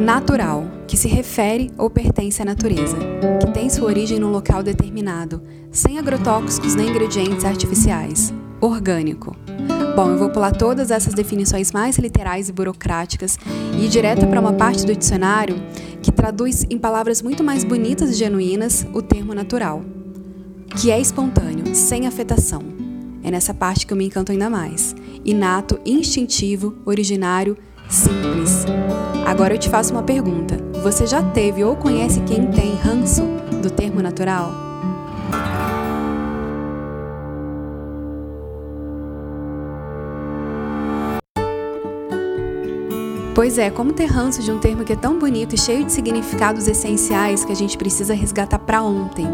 Natural, que se refere ou pertence à natureza, que tem sua origem num local determinado, sem agrotóxicos nem ingredientes artificiais. Orgânico. Bom, eu vou pular todas essas definições mais literais e burocráticas e ir direto para uma parte do dicionário que traduz em palavras muito mais bonitas e genuínas o termo natural, que é espontâneo, sem afetação. É nessa parte que eu me encanto ainda mais. Inato, instintivo, originário, simples. Agora eu te faço uma pergunta. Você já teve ou conhece quem tem ranço do termo natural? Pois é, como ter ranço de um termo que é tão bonito e cheio de significados essenciais que a gente precisa resgatar para ontem?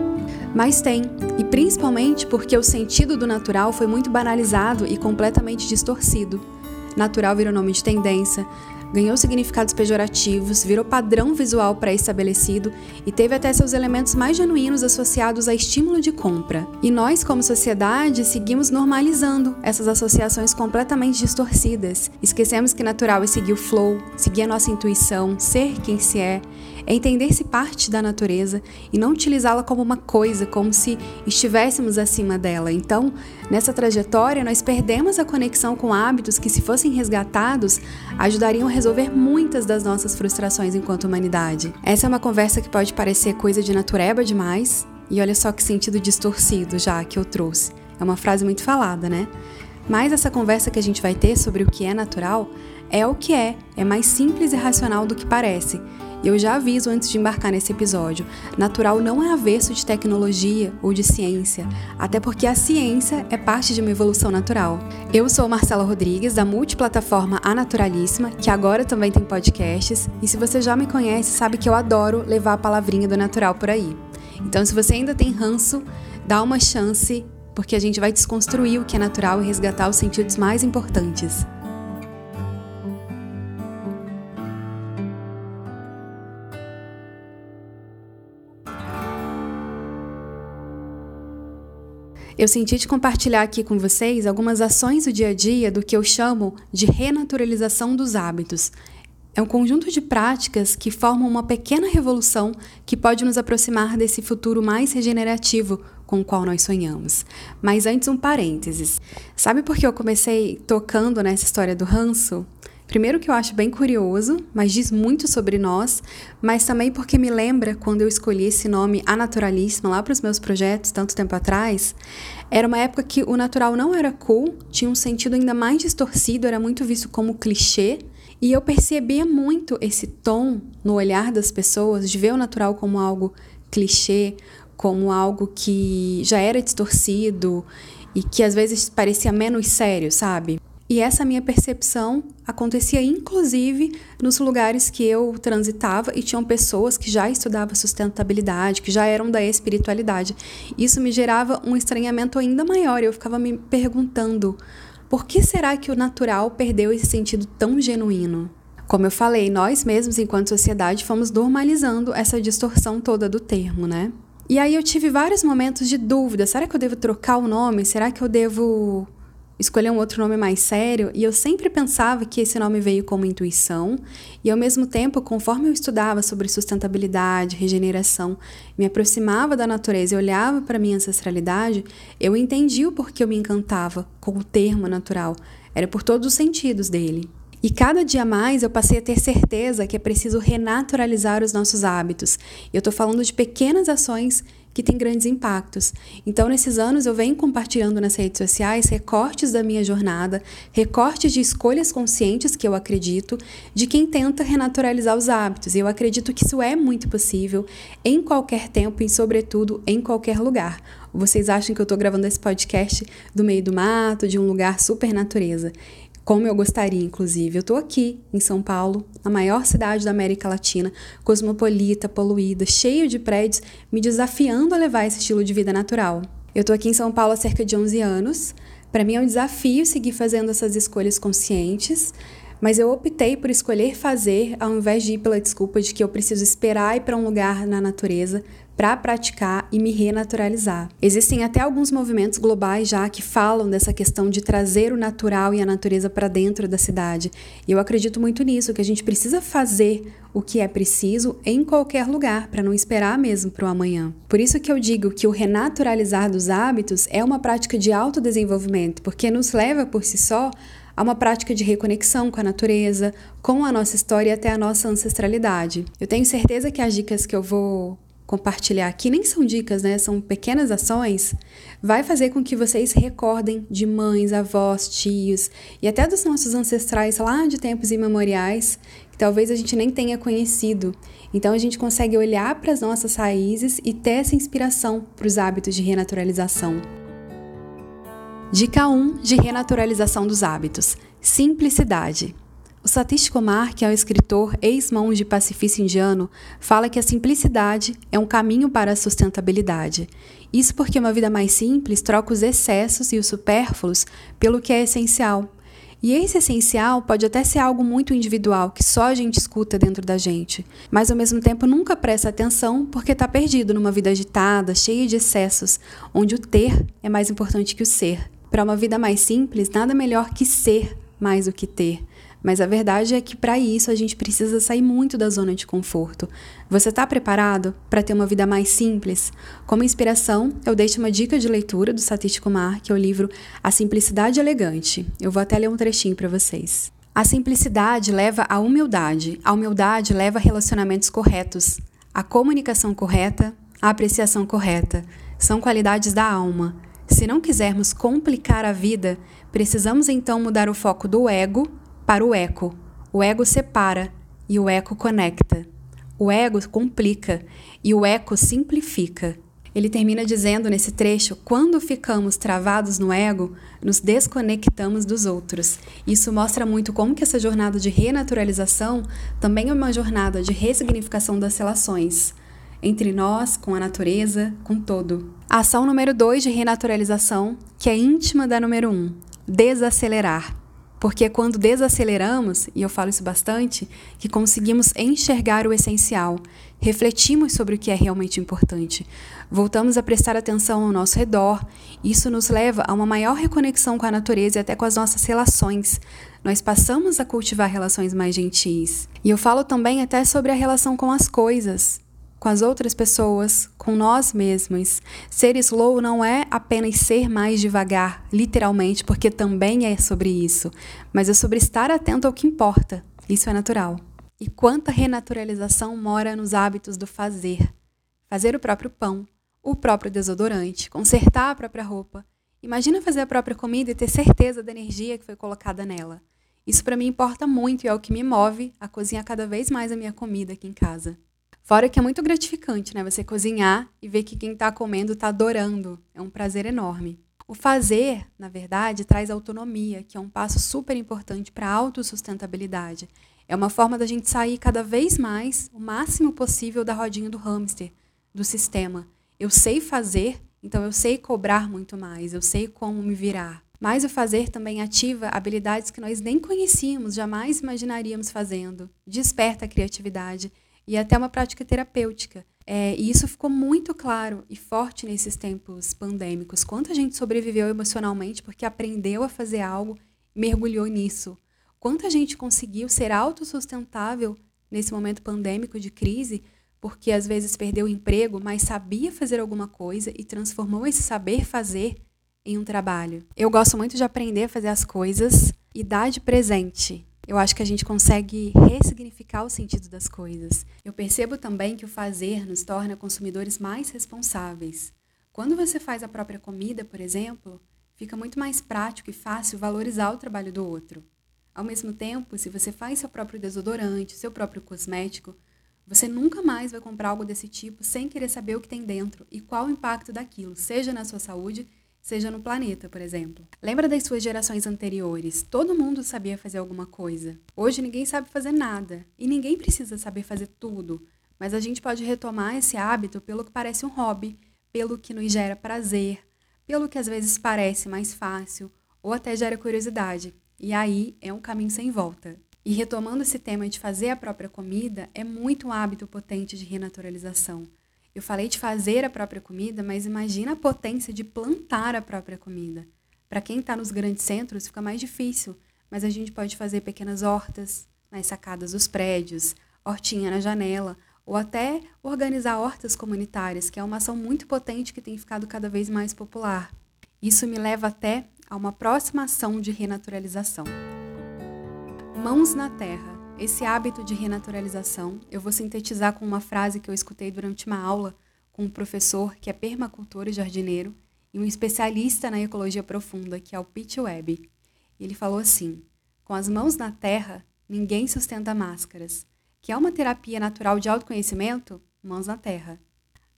Mas tem, e principalmente porque o sentido do natural foi muito banalizado e completamente distorcido. Natural virou nome de tendência, ganhou significados pejorativos, virou padrão visual pré-estabelecido e teve até seus elementos mais genuínos associados a estímulo de compra. E nós, como sociedade, seguimos normalizando essas associações completamente distorcidas. Esquecemos que natural é seguir o flow, seguir a nossa intuição, ser quem se é, é entender-se parte da natureza e não utilizá-la como uma coisa, como se estivéssemos acima dela. Então, nessa trajetória, nós perdemos a conexão com hábitos que, se fossem resgatados, ajudariam a resolver muitas das nossas frustrações enquanto humanidade. Essa é uma conversa que pode parecer coisa de natureba demais, e olha só que sentido distorcido já que eu trouxe. É uma frase muito falada, né? Mas essa conversa que a gente vai ter sobre o que é natural é o que é, é mais simples e racional do que parece. Eu já aviso antes de embarcar nesse episódio: natural não é avesso de tecnologia ou de ciência, até porque a ciência é parte de uma evolução natural. Eu sou Marcela Rodrigues, da multiplataforma A Naturalíssima, que agora também tem podcasts, e se você já me conhece, sabe que eu adoro levar a palavrinha do natural por aí. Então, se você ainda tem ranço, dá uma chance, porque a gente vai desconstruir o que é natural e resgatar os sentidos mais importantes. Eu senti de compartilhar aqui com vocês algumas ações do dia a dia do que eu chamo de renaturalização dos hábitos. É um conjunto de práticas que formam uma pequena revolução que pode nos aproximar desse futuro mais regenerativo com o qual nós sonhamos. Mas antes, um parênteses. Sabe por que eu comecei tocando nessa história do ranço? Primeiro que eu acho bem curioso, mas diz muito sobre nós, mas também porque me lembra quando eu escolhi esse nome A Naturalíssima lá para os meus projetos, tanto tempo atrás, era uma época que o natural não era cool, tinha um sentido ainda mais distorcido, era muito visto como clichê, e eu percebia muito esse tom no olhar das pessoas de ver o natural como algo clichê, como algo que já era distorcido e que às vezes parecia menos sério, sabe? E essa minha percepção acontecia inclusive nos lugares que eu transitava e tinham pessoas que já estudavam sustentabilidade, que já eram da espiritualidade. Isso me gerava um estranhamento ainda maior. Eu ficava me perguntando: por que será que o natural perdeu esse sentido tão genuíno? Como eu falei, nós mesmos, enquanto sociedade, fomos normalizando essa distorção toda do termo, né? E aí eu tive vários momentos de dúvida: será que eu devo trocar o nome? Será que eu devo escolher um outro nome mais sério, e eu sempre pensava que esse nome veio como intuição, e ao mesmo tempo, conforme eu estudava sobre sustentabilidade, regeneração, me aproximava da natureza e olhava para minha ancestralidade, eu entendi o porquê eu me encantava com o termo natural, era por todos os sentidos dele. E cada dia mais eu passei a ter certeza que é preciso renaturalizar os nossos hábitos. Eu estou falando de pequenas ações que têm grandes impactos. Então, nesses anos, eu venho compartilhando nas redes sociais recortes da minha jornada, recortes de escolhas conscientes que eu acredito, de quem tenta renaturalizar os hábitos. Eu acredito que isso é muito possível em qualquer tempo e, sobretudo, em qualquer lugar. Vocês acham que eu estou gravando esse podcast do meio do mato, de um lugar super natureza? Como eu gostaria, inclusive. Eu estou aqui em São Paulo, a maior cidade da América Latina, cosmopolita, poluída, cheio de prédios, me desafiando a levar esse estilo de vida natural. Eu estou aqui em São Paulo há cerca de 11 anos. Para mim é um desafio seguir fazendo essas escolhas conscientes, mas eu optei por escolher fazer ao invés de ir pela desculpa de que eu preciso esperar ir para um lugar na natureza para praticar e me renaturalizar. Existem até alguns movimentos globais já que falam dessa questão de trazer o natural e a natureza para dentro da cidade. E eu acredito muito nisso, que a gente precisa fazer o que é preciso em qualquer lugar, para não esperar mesmo para o amanhã. Por isso que eu digo que o renaturalizar dos hábitos é uma prática de autodesenvolvimento, porque nos leva por si só a uma prática de reconexão com a natureza, com a nossa história e até a nossa ancestralidade. Eu tenho certeza que as dicas que eu vou compartilhar aqui nem são dicas, né? São pequenas ações. Vai fazer com que vocês recordem de mães, avós, tios e até dos nossos ancestrais lá de tempos imemoriais que talvez a gente nem tenha conhecido. Então a gente consegue olhar para as nossas raízes e ter essa inspiração para os hábitos de renaturalização. Dica 1 de renaturalização dos hábitos: simplicidade. O Satish Kumar, que é o escritor ex-monge pacifista indiano, fala que a simplicidade é um caminho para a sustentabilidade. Isso porque uma vida mais simples troca os excessos e os supérfluos pelo que é essencial. E esse essencial pode até ser algo muito individual, que só a gente escuta dentro da gente, mas ao mesmo tempo nunca presta atenção porque está perdido numa vida agitada, cheia de excessos, onde o ter é mais importante que o ser. Para uma vida mais simples, nada melhor que ser mais do que ter. Mas a verdade é que para isso a gente precisa sair muito da zona de conforto. Você está preparado para ter uma vida mais simples? Como inspiração, eu deixo uma dica de leitura do Satish Kumar, que é o livro A Simplicidade Elegante. Eu vou até ler um trechinho para vocês. A simplicidade leva à humildade, a humildade leva a relacionamentos corretos, a comunicação correta, a apreciação correta. São qualidades da alma. Se não quisermos complicar a vida, precisamos então mudar o foco do ego para o eco. O ego separa e o eco conecta. O ego complica e o eco simplifica. Ele termina dizendo nesse trecho: quando ficamos travados no ego, nos desconectamos dos outros. Isso mostra muito como que essa jornada de renaturalização também é uma jornada de ressignificação das relações entre nós, com a natureza, com todo. A ação número 2 de renaturalização, que é íntima da número 1, um, desacelerar. Porque quando desaceleramos, e eu falo isso bastante, que conseguimos enxergar o essencial, refletimos sobre o que é realmente importante, voltamos a prestar atenção ao nosso redor, isso nos leva a uma maior reconexão com a natureza e até com as nossas relações. Nós passamos a cultivar relações mais gentis. E eu falo também até sobre a relação com as coisas com as outras pessoas, com nós mesmos. Ser slow não é apenas ser mais devagar, literalmente, porque também é sobre isso, mas é sobre estar atento ao que importa. Isso é natural. E quanta renaturalização mora nos hábitos do fazer. Fazer o próprio pão, o próprio desodorante, consertar a própria roupa. Imagina fazer a própria comida e ter certeza da energia que foi colocada nela. Isso para mim importa muito e é o que me move a cozinhar cada vez mais a minha comida aqui em casa. Fora que é muito gratificante, né? Você cozinhar e ver que quem está comendo está adorando. É um prazer enorme. O fazer, na verdade, traz autonomia, que é um passo super importante para a autossustentabilidade. É uma forma da gente sair cada vez mais, o máximo possível, da rodinha do hamster, do sistema. Eu sei fazer, então eu sei cobrar muito mais, eu sei como me virar. Mas o fazer também ativa habilidades que nós nem conhecíamos, jamais imaginaríamos fazendo. Desperta a criatividade e até uma prática terapêutica. É, e isso ficou muito claro e forte nesses tempos pandêmicos. Quanta gente sobreviveu emocionalmente porque aprendeu a fazer algo e mergulhou nisso. Quanta gente conseguiu ser autossustentável nesse momento pandêmico de crise porque às vezes perdeu o emprego, mas sabia fazer alguma coisa e transformou esse saber fazer em um trabalho. Eu gosto muito de aprender a fazer as coisas e dar de presente eu acho que a gente consegue ressignificar o sentido das coisas. Eu percebo também que o fazer nos torna consumidores mais responsáveis. Quando você faz a própria comida, por exemplo, fica muito mais prático e fácil valorizar o trabalho do outro. Ao mesmo tempo, se você faz seu próprio desodorante, seu próprio cosmético, você nunca mais vai comprar algo desse tipo sem querer saber o que tem dentro e qual o impacto daquilo, seja na sua saúde seja no planeta, por exemplo. Lembra das suas gerações anteriores? Todo mundo sabia fazer alguma coisa. Hoje ninguém sabe fazer nada e ninguém precisa saber fazer tudo, mas a gente pode retomar esse hábito pelo que parece um hobby, pelo que nos gera prazer, pelo que às vezes parece mais fácil ou até gera curiosidade. E aí é um caminho sem volta. E retomando esse tema de fazer a própria comida, é muito um hábito potente de renaturalização. Eu falei de fazer a própria comida, mas imagina a potência de plantar a própria comida. Para quem está nos grandes centros, fica mais difícil, mas a gente pode fazer pequenas hortas nas sacadas dos prédios, hortinha na janela, ou até organizar hortas comunitárias, que é uma ação muito potente que tem ficado cada vez mais popular. Isso me leva até a uma próxima ação de renaturalização. Mãos na terra. Esse hábito de renaturalização eu vou sintetizar com uma frase que eu escutei durante uma aula com um professor que é permacultor e jardineiro e um especialista na ecologia profunda, que é o Pete Webb. Ele falou assim: Com as mãos na terra, ninguém sustenta máscaras. Que é uma terapia natural de autoconhecimento? Mãos na terra.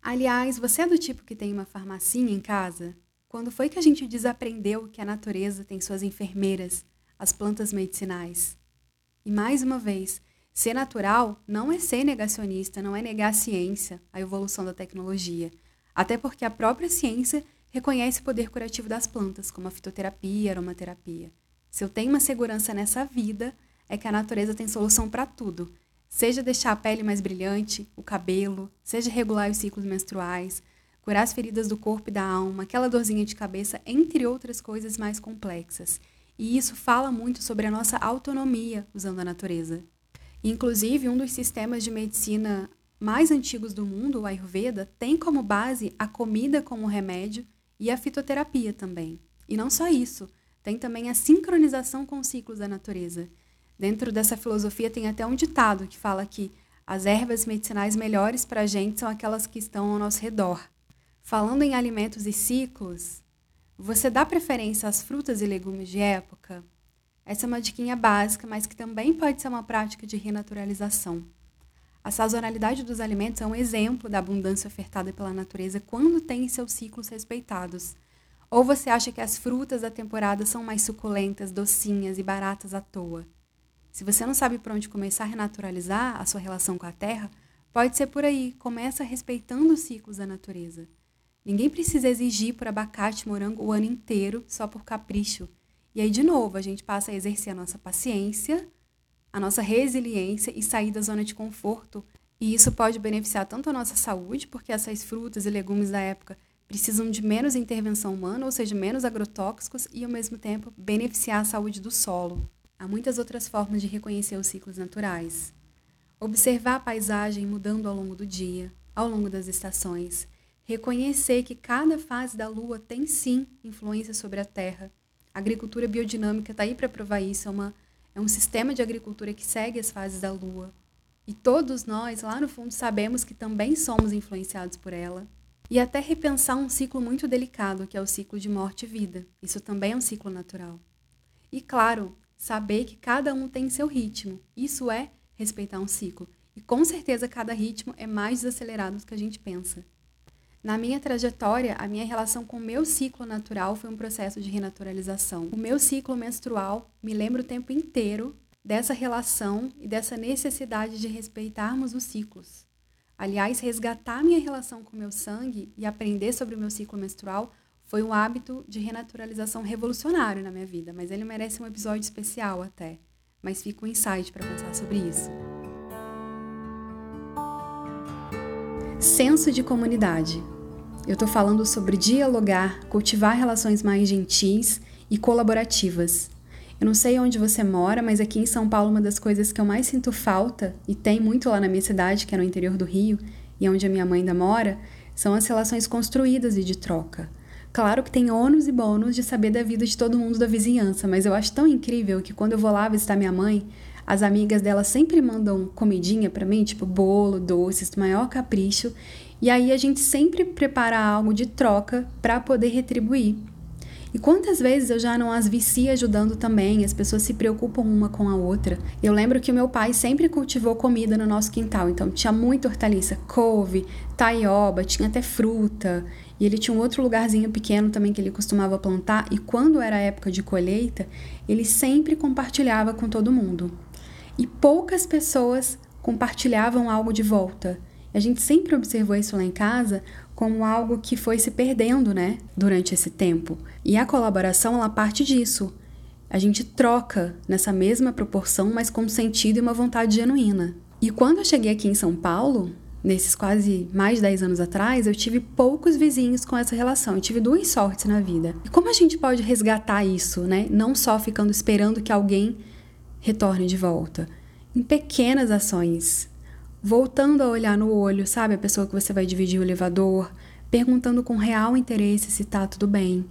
Aliás, você é do tipo que tem uma farmacinha em casa? Quando foi que a gente desaprendeu que a natureza tem suas enfermeiras, as plantas medicinais? E mais uma vez, ser natural não é ser negacionista, não é negar a ciência, a evolução da tecnologia. Até porque a própria ciência reconhece o poder curativo das plantas, como a fitoterapia, a aromaterapia. Se eu tenho uma segurança nessa vida, é que a natureza tem solução para tudo. Seja deixar a pele mais brilhante, o cabelo, seja regular os ciclos menstruais, curar as feridas do corpo e da alma, aquela dorzinha de cabeça, entre outras coisas mais complexas. E isso fala muito sobre a nossa autonomia usando a natureza. Inclusive, um dos sistemas de medicina mais antigos do mundo, o Ayurveda, tem como base a comida como remédio e a fitoterapia também. E não só isso, tem também a sincronização com os ciclos da natureza. Dentro dessa filosofia tem até um ditado que fala que as ervas medicinais melhores para a gente são aquelas que estão ao nosso redor. Falando em alimentos e ciclos, você dá preferência às frutas e legumes de época? Essa é uma diquinha básica, mas que também pode ser uma prática de renaturalização. A sazonalidade dos alimentos é um exemplo da abundância ofertada pela natureza quando tem seus ciclos respeitados. Ou você acha que as frutas da temporada são mais suculentas, docinhas e baratas à toa? Se você não sabe por onde começar a renaturalizar a sua relação com a terra, pode ser por aí. Começa respeitando os ciclos da natureza. Ninguém precisa exigir por abacate morango o ano inteiro só por capricho. E aí, de novo, a gente passa a exercer a nossa paciência, a nossa resiliência e sair da zona de conforto. E isso pode beneficiar tanto a nossa saúde, porque essas frutas e legumes da época precisam de menos intervenção humana, ou seja, menos agrotóxicos, e ao mesmo tempo beneficiar a saúde do solo. Há muitas outras formas de reconhecer os ciclos naturais. Observar a paisagem mudando ao longo do dia, ao longo das estações reconhecer que cada fase da Lua tem sim influência sobre a Terra. A agricultura biodinâmica está aí para provar isso, é, uma, é um sistema de agricultura que segue as fases da Lua. E todos nós, lá no fundo, sabemos que também somos influenciados por ela. E até repensar um ciclo muito delicado, que é o ciclo de morte e vida. Isso também é um ciclo natural. E claro, saber que cada um tem seu ritmo. Isso é respeitar um ciclo. E com certeza cada ritmo é mais desacelerado do que a gente pensa. Na minha trajetória, a minha relação com o meu ciclo natural foi um processo de renaturalização. O meu ciclo menstrual me lembra o tempo inteiro dessa relação e dessa necessidade de respeitarmos os ciclos. Aliás, resgatar minha relação com o meu sangue e aprender sobre o meu ciclo menstrual foi um hábito de renaturalização revolucionário na minha vida, mas ele merece um episódio especial até. Mas fica um insight para pensar sobre isso. Senso de comunidade. Eu estou falando sobre dialogar, cultivar relações mais gentis e colaborativas. Eu não sei onde você mora, mas aqui em São Paulo uma das coisas que eu mais sinto falta, e tem muito lá na minha cidade, que é no interior do Rio, e onde a minha mãe ainda mora, são as relações construídas e de troca. Claro que tem ônus e bônus de saber da vida de todo mundo da vizinhança, mas eu acho tão incrível que quando eu vou lá visitar minha mãe, as amigas dela sempre mandam comidinha para mim, tipo bolo, doces, do maior capricho, e aí a gente sempre prepara algo de troca para poder retribuir. E quantas vezes eu já não as vi ajudando também, as pessoas se preocupam uma com a outra. Eu lembro que o meu pai sempre cultivou comida no nosso quintal, então tinha muita hortaliça, couve, taioba, tinha até fruta. E ele tinha um outro lugarzinho pequeno também que ele costumava plantar, e quando era época de colheita, ele sempre compartilhava com todo mundo. E poucas pessoas compartilhavam algo de volta. A gente sempre observou isso lá em casa como algo que foi se perdendo, né, durante esse tempo. E a colaboração, ela parte disso. A gente troca nessa mesma proporção, mas com sentido e uma vontade genuína. E quando eu cheguei aqui em São Paulo, nesses quase mais de 10 anos atrás, eu tive poucos vizinhos com essa relação. Eu tive duas sortes na vida. E como a gente pode resgatar isso, né? Não só ficando esperando que alguém retorne de volta. Em pequenas ações. Voltando a olhar no olho, sabe? A pessoa que você vai dividir o elevador, perguntando com real interesse se tá tudo bem.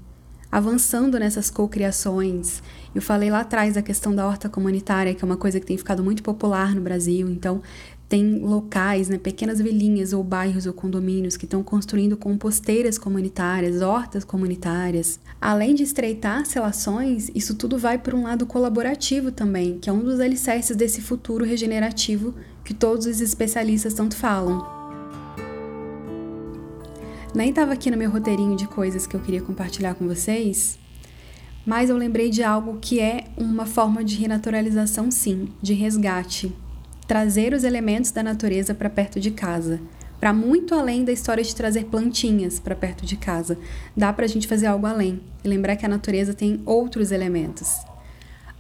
Avançando nessas cocriações. Eu falei lá atrás da questão da horta comunitária, que é uma coisa que tem ficado muito popular no Brasil. Então, tem locais, né, pequenas vilinhas ou bairros ou condomínios que estão construindo composteiras comunitárias, hortas comunitárias. Além de estreitar as relações, isso tudo vai por um lado colaborativo também, que é um dos alicerces desse futuro regenerativo que todos os especialistas tanto falam. Nem estava aqui no meu roteirinho de coisas que eu queria compartilhar com vocês, mas eu lembrei de algo que é uma forma de renaturalização, sim, de resgate trazer os elementos da natureza para perto de casa, para muito além da história de trazer plantinhas para perto de casa. Dá para a gente fazer algo além e lembrar que a natureza tem outros elementos.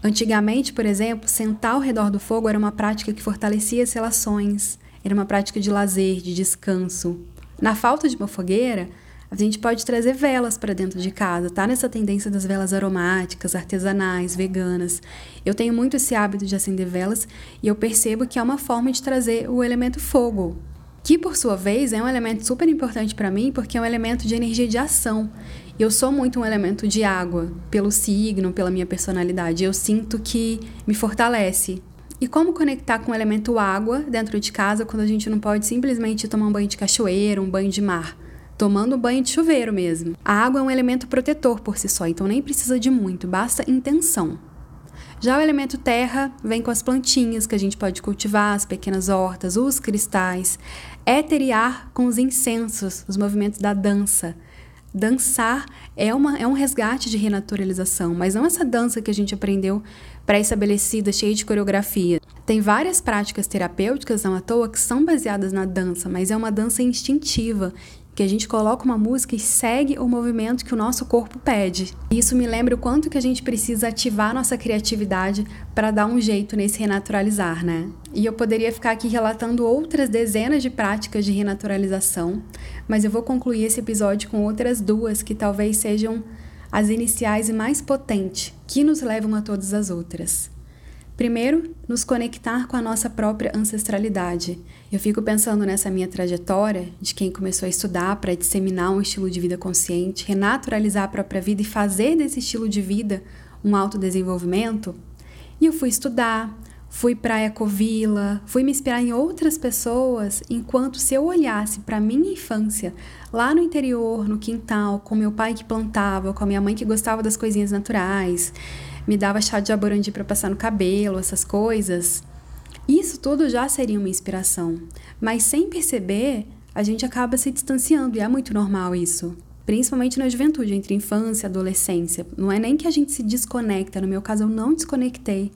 Antigamente, por exemplo, sentar ao redor do fogo era uma prática que fortalecia as relações, era uma prática de lazer, de descanso. Na falta de uma fogueira, a gente pode trazer velas para dentro de casa, tá? Nessa tendência das velas aromáticas, artesanais, veganas. Eu tenho muito esse hábito de acender velas e eu percebo que é uma forma de trazer o elemento fogo, que por sua vez é um elemento super importante para mim porque é um elemento de energia de ação. Eu sou muito um elemento de água, pelo signo, pela minha personalidade. Eu sinto que me fortalece. E como conectar com o elemento água dentro de casa quando a gente não pode simplesmente tomar um banho de cachoeira, um banho de mar? Tomando banho de chuveiro mesmo. A água é um elemento protetor por si só, então nem precisa de muito, basta intenção. Já o elemento terra vem com as plantinhas que a gente pode cultivar, as pequenas hortas, os cristais. Éter e ar com os incensos, os movimentos da dança. Dançar é, uma, é um resgate de renaturalização, mas não essa dança que a gente aprendeu pré-estabelecida, cheia de coreografia. Tem várias práticas terapêuticas, não à toa, que são baseadas na dança, mas é uma dança instintiva que a gente coloca uma música e segue o movimento que o nosso corpo pede. Isso me lembra o quanto que a gente precisa ativar nossa criatividade para dar um jeito nesse renaturalizar, né? E eu poderia ficar aqui relatando outras dezenas de práticas de renaturalização, mas eu vou concluir esse episódio com outras duas que talvez sejam as iniciais e mais potentes, que nos levam a todas as outras. Primeiro, nos conectar com a nossa própria ancestralidade. Eu fico pensando nessa minha trajetória de quem começou a estudar para disseminar um estilo de vida consciente, renaturalizar a própria vida e fazer desse estilo de vida um autodesenvolvimento. E eu fui estudar, fui para a Ecovila, fui me inspirar em outras pessoas, enquanto se eu olhasse para minha infância, lá no interior, no quintal, com meu pai que plantava, com a minha mãe que gostava das coisinhas naturais, me dava chá de jaborandi para passar no cabelo, essas coisas. Isso tudo já seria uma inspiração, mas sem perceber, a gente acaba se distanciando e é muito normal isso. Principalmente na juventude, entre infância e adolescência. Não é nem que a gente se desconecta, no meu caso eu não desconectei,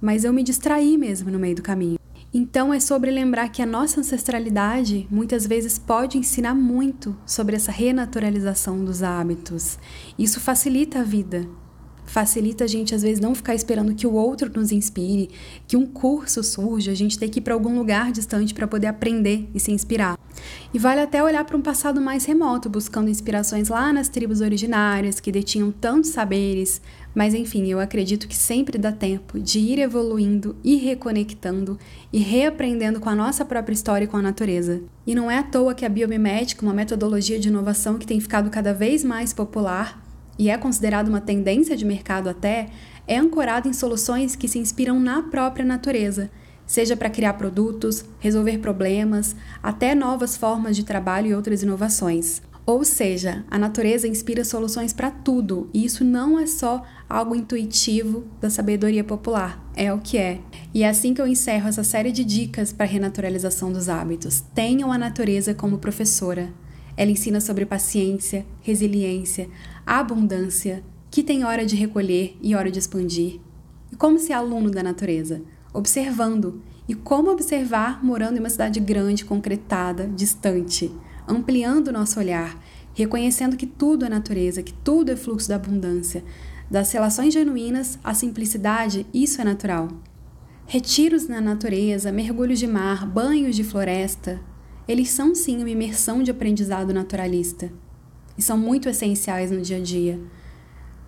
mas eu me distraí mesmo no meio do caminho. Então é sobre lembrar que a nossa ancestralidade muitas vezes pode ensinar muito sobre essa renaturalização dos hábitos. Isso facilita a vida, facilita a gente às vezes não ficar esperando que o outro nos inspire, que um curso surja, a gente tem que ir para algum lugar distante para poder aprender e se inspirar. E vale até olhar para um passado mais remoto, buscando inspirações lá nas tribos originárias que detinham tantos saberes, mas enfim, eu acredito que sempre dá tempo de ir evoluindo e reconectando e reaprendendo com a nossa própria história e com a natureza. E não é à toa que a biomimética, uma metodologia de inovação que tem ficado cada vez mais popular, e é considerado uma tendência de mercado até, é ancorado em soluções que se inspiram na própria natureza, seja para criar produtos, resolver problemas, até novas formas de trabalho e outras inovações. Ou seja, a natureza inspira soluções para tudo, e isso não é só algo intuitivo da sabedoria popular, é o que é. E é assim que eu encerro essa série de dicas para a renaturalização dos hábitos. Tenham a natureza como professora. Ela ensina sobre paciência, resiliência, abundância, que tem hora de recolher e hora de expandir. E como ser aluno da natureza? Observando. E como observar morando em uma cidade grande, concretada, distante, ampliando o nosso olhar, reconhecendo que tudo é natureza, que tudo é fluxo da abundância. Das relações genuínas à simplicidade, isso é natural. Retiros na natureza, mergulhos de mar, banhos de floresta, eles são sim uma imersão de aprendizado naturalista e são muito essenciais no dia a dia.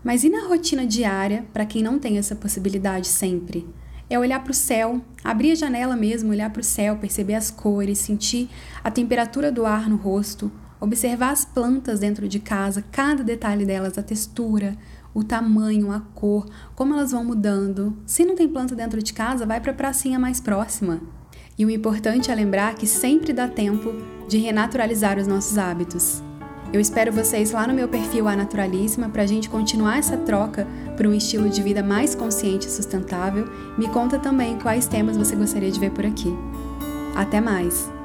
Mas e na rotina diária, para quem não tem essa possibilidade sempre? É olhar para o céu, abrir a janela mesmo, olhar para o céu, perceber as cores, sentir a temperatura do ar no rosto, observar as plantas dentro de casa, cada detalhe delas, a textura, o tamanho, a cor, como elas vão mudando. Se não tem planta dentro de casa, vai para a pracinha mais próxima. E o importante é lembrar que sempre dá tempo de renaturalizar os nossos hábitos. Eu espero vocês lá no meu perfil A Naturalíssima para a gente continuar essa troca para um estilo de vida mais consciente e sustentável. Me conta também quais temas você gostaria de ver por aqui. Até mais!